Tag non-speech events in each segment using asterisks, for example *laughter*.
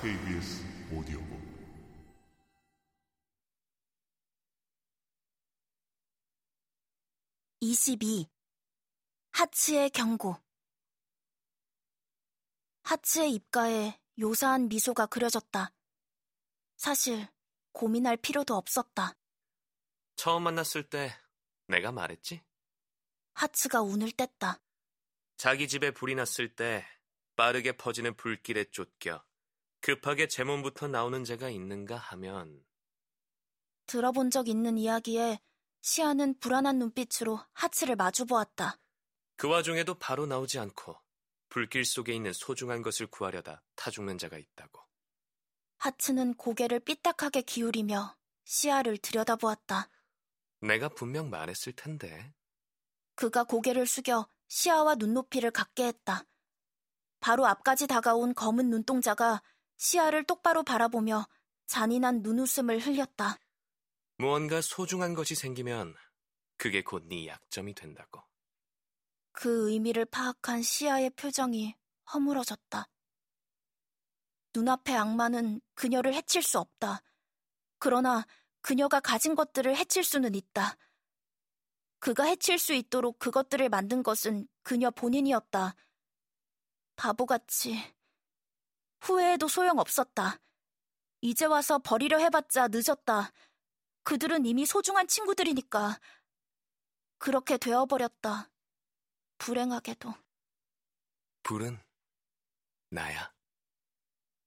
KBS 오디오북 (22) 하츠의 경고 하츠의 입가에 요사한 미소가 그려졌다. 사실 고민할 필요도 없었다. 처음 만났을 때 내가 말했지? 하츠가 운을 뗐다. 자기 집에 불이 났을 때 빠르게 퍼지는 불길에 쫓겨 급하게 제 몸부터 나오는 죄가 있는가 하면 들어본 적 있는 이야기에 시아는 불안한 눈빛으로 하츠를 마주 보았다. 그 와중에도 바로 나오지 않고 불길 속에 있는 소중한 것을 구하려다 타 죽는 자가 있다고. 하츠는 고개를 삐딱하게 기울이며 시아를 들여다보았다. 내가 분명 말했을 텐데. 그가 고개를 숙여 시아와 눈높이를 같게 했다. 바로 앞까지 다가온 검은 눈동자가 시아를 똑바로 바라보며 잔인한 눈웃음을 흘렸다. 무언가 소중한 것이 생기면 그게 곧 네 약점이 된다고. 그 의미를 파악한 시아의 표정이 허물어졌다. 눈앞의 악마는 그녀를 해칠 수 없다. 그러나 그녀가 가진 것들을 해칠 수는 있다. 그가 해칠 수 있도록 그것들을 만든 것은 그녀 본인이었다. 바보같이. 후회해도 소용없었다. 이제 와서 버리려 해봤자 늦었다. 그들은 이미 소중한 친구들이니까. 그렇게 되어버렸다. 불행하게도. 불은 나야.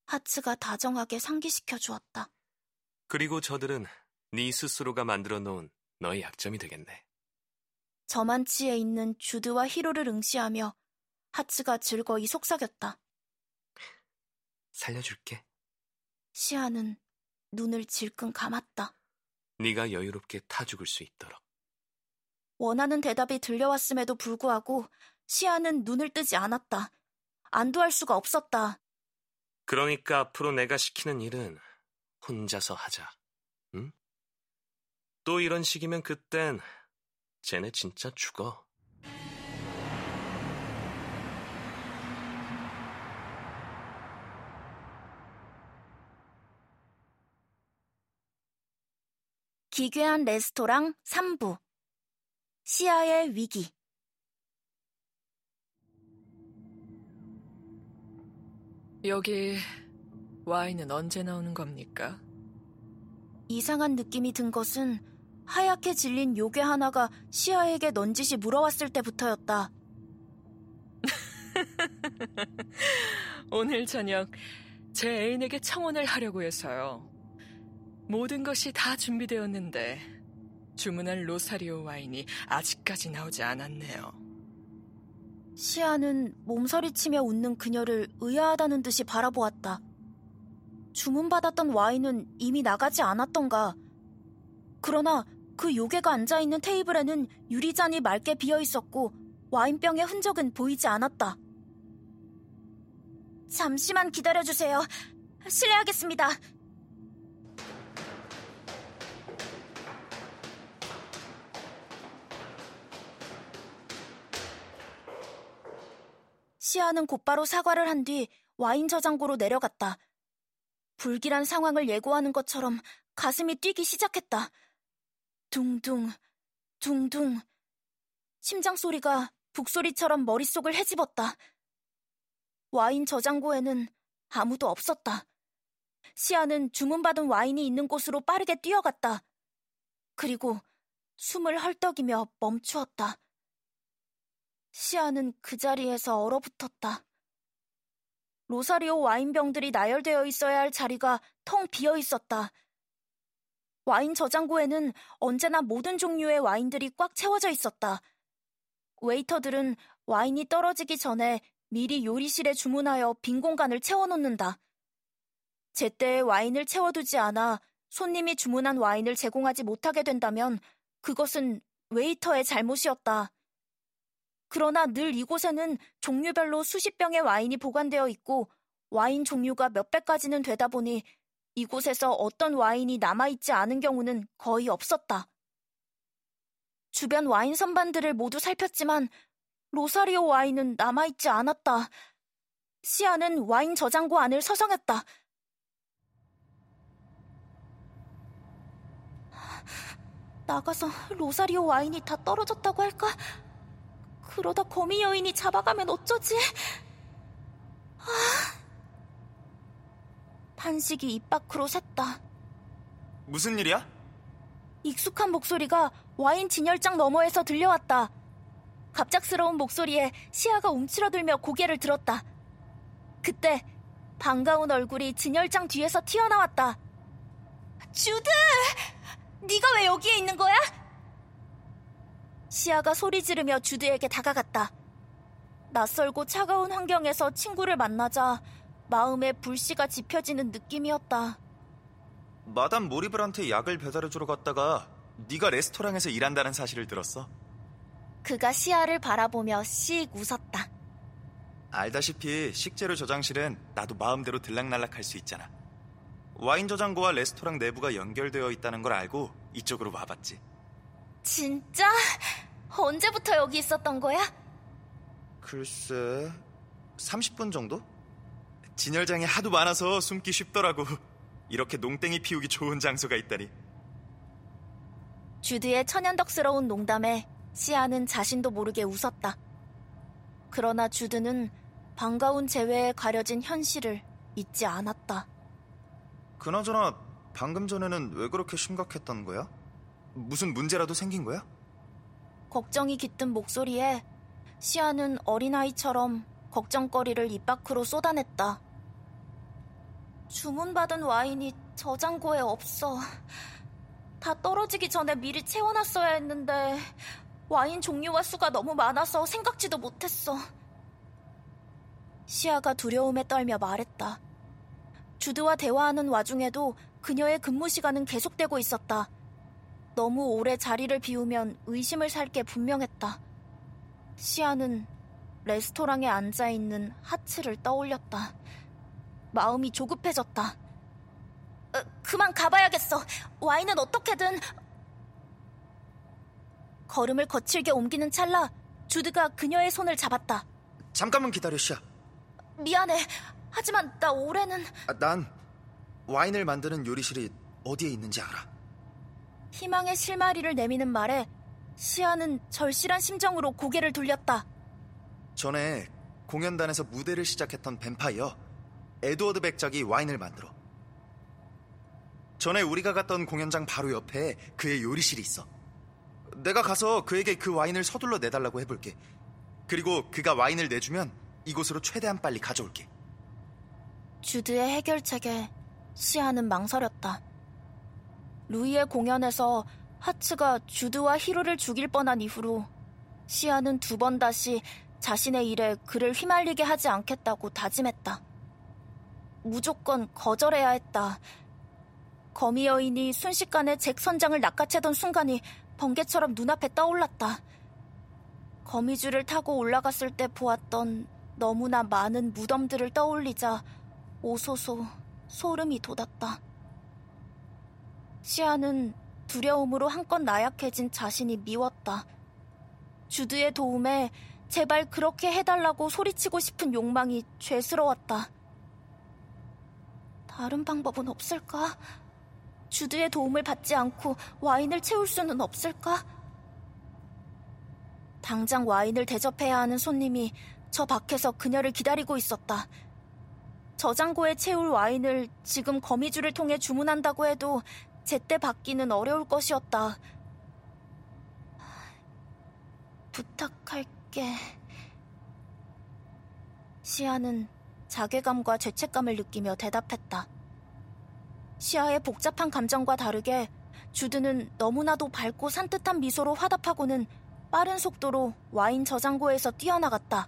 하츠가 다정하게 상기시켜 주었다. 그리고 저들은 네 스스로가 만들어 놓은 너의 약점이 되겠네. 저만치에 있는 주드와 히로를 응시하며 하츠가 즐거이 속삭였다. 살려줄게. 시아는 눈을 질끈 감았다. 네가 여유롭게 타 죽을 수 있도록. 원하는 대답이 들려왔음에도 불구하고 시아는 눈을 뜨지 않았다. 안도할 수가 없었다. 그러니까 앞으로 내가 시키는 일은 혼자서 하자. 응? 또 이런 식이면 그땐 쟤네 진짜 죽어. 기괴한 레스토랑 3부 시아의 위기 여기 와인은 언제 나오는 겁니까? 이상한 느낌이 든 것은 하얗게 질린 요괴 하나가 시아에게 넌지시 물어왔을 때부터였다. *laughs* 오늘 저녁 제 애인에게 청혼을 하려고 해서요. 모든 것이 다 준비되었는데 주문한 로사리오 와인이 아직까지 나오지 않았네요. 시아는 몸서리치며 웃는 그녀를 의아하다는 듯이 바라보았다. 주문받았던 와인은 이미 나가지 않았던가. 그러나 그 요괴가 앉아있는 테이블에는 유리잔이 맑게 비어 있었고 와인병의 흔적은 보이지 않았다. 잠시만 기다려주세요. 실례하겠습니다. 시아는 곧바로 사과를 한 뒤 와인 저장고로 내려갔다. 불길한 상황을 예고하는 것처럼 가슴이 뛰기 시작했다. 둥둥, 둥둥. 심장 소리가 북소리처럼 머릿속을 헤집었다. 와인 저장고에는 아무도 없었다. 시아는 주문받은 와인이 있는 곳으로 빠르게 뛰어갔다. 그리고 숨을 헐떡이며 멈추었다. 시아는 그 자리에서 얼어붙었다. 로사리오 와인병들이 나열되어 있어야 할 자리가 텅 비어 있었다. 와인 저장고에는 언제나 모든 종류의 와인들이 꽉 채워져 있었다. 웨이터들은 와인이 떨어지기 전에 미리 요리실에 주문하여 빈 공간을 채워놓는다. 제때에 와인을 채워두지 않아 손님이 주문한 와인을 제공하지 못하게 된다면 그것은 웨이터의 잘못이었다. 그러나 늘 이곳에는 종류별로 수십 병의 와인이 보관되어 있고 와인 종류가 몇백 가지는 되다 보니 이곳에서 어떤 와인이 남아있지 않은 경우는 거의 없었다. 주변 와인 선반들을 모두 살폈지만 로사리오 와인은 남아있지 않았다. 시아는 와인 저장고 안을 서성였다. 나가서 로사리오 와인이 다 떨어졌다고 할까? 그러다 거미 여인이 잡아가면 어쩌지? 아... 탄식이 입 밖으로 샜다. 무슨 일이야? 익숙한 목소리가 와인 진열장 너머에서 들려왔다. 갑작스러운 목소리에 시아가 움츠러들며 고개를 들었다. 그때 반가운 얼굴이 진열장 뒤에서 튀어나왔다. 주드! 네가 왜 여기에 있는 거야? 시아가 소리 지르며 주드에게 다가갔다. 낯설고 차가운 환경에서 친구를 만나자 마음에 불씨가 지펴지는 느낌이었다. 마담 모리블한테 약을 배달해주러 갔다가 네가 레스토랑에서 일한다는 사실을 들었어. 그가 시아를 바라보며 씩 웃었다. 알다시피 식재료 저장실은 나도 마음대로 들락날락할 수 있잖아. 와인 저장고와 레스토랑 내부가 연결되어 있다는 걸 알고 이쪽으로 와봤지. 진짜? 언제부터 여기 있었던 거야? 글쎄, 30분 정도? 진열장이 하도 많아서 숨기 쉽더라고. 이렇게 농땡이 피우기 좋은 장소가 있다니. 주드의 천연덕스러운 농담에 시아는 자신도 모르게 웃었다. 그러나 주드는 반가운 재회에 가려진 현실을 잊지 않았다. 그나저나 방금 전에는 왜 그렇게 심각했던 거야? 무슨 문제라도 생긴 거야? 걱정이 깃든 목소리에 시아는 어린아이처럼 걱정거리를 입 밖으로 쏟아냈다. 주문받은 와인이 저장고에 없어. 다 떨어지기 전에 미리 채워놨어야 했는데 와인 종류와 수가 너무 많아서 생각지도 못했어. 시아가 두려움에 떨며 말했다. 주드와 대화하는 와중에도 그녀의 근무 시간은 계속되고 있었다. 너무 오래 자리를 비우면 의심을 살 게 분명했다. 시아는 레스토랑에 앉아 있는 하츠를 떠올렸다. 마음이 조급해졌다. 어, 그만 가봐야겠어. 와인은 어떻게든... 걸음을 거칠게 옮기는 찰나 주드가 그녀의 손을 잡았다. 잠깐만 기다려, 시아. 미안해. 하지만 나 올해는... 아, 난 와인을 만드는 요리실이 어디에 있는지 알아. 희망의 실마리를 내미는 말에 시아는 절실한 심정으로 고개를 돌렸다. 전에 공연단에서 무대를 시작했던 뱀파이어 에드워드 백작이 와인을 만들어. 전에 우리가 갔던 공연장 바로 옆에 그의 요리실이 있어. 내가 가서 그에게 그 와인을 서둘러 내달라고 해볼게. 그리고 그가 와인을 내주면 이곳으로 최대한 빨리 가져올게. 주드의 해결책에 시아는 망설였다. 루이의 공연에서 하츠가 주드와 히로를 죽일 뻔한 이후로 시아는 두 번 다시 자신의 일에 그를 휘말리게 하지 않겠다고 다짐했다. 무조건 거절해야 했다. 거미 여인이 순식간에 잭 선장을 낚아채던 순간이 번개처럼 눈앞에 떠올랐다. 거미줄을 타고 올라갔을 때 보았던 너무나 많은 무덤들을 떠올리자 오소소 소름이 돋았다. 시아는 두려움으로 한껏 나약해진 자신이 미웠다. 주드의 도움에 제발 그렇게 해달라고 소리치고 싶은 욕망이 죄스러웠다. 다른 방법은 없을까? 주드의 도움을 받지 않고 와인을 채울 수는 없을까? 당장 와인을 대접해야 하는 손님이 저 밖에서 그녀를 기다리고 있었다. 저장고에 채울 와인을 지금 거미줄을 통해 주문한다고 해도 제때 받기는 어려울 것이었다. 부탁할게. 시아는 자괴감과 죄책감을 느끼며 대답했다. 시아의 복잡한 감정과 다르게 주드는 너무나도 밝고 산뜻한 미소로 화답하고는 빠른 속도로 와인 저장고에서 뛰어나갔다.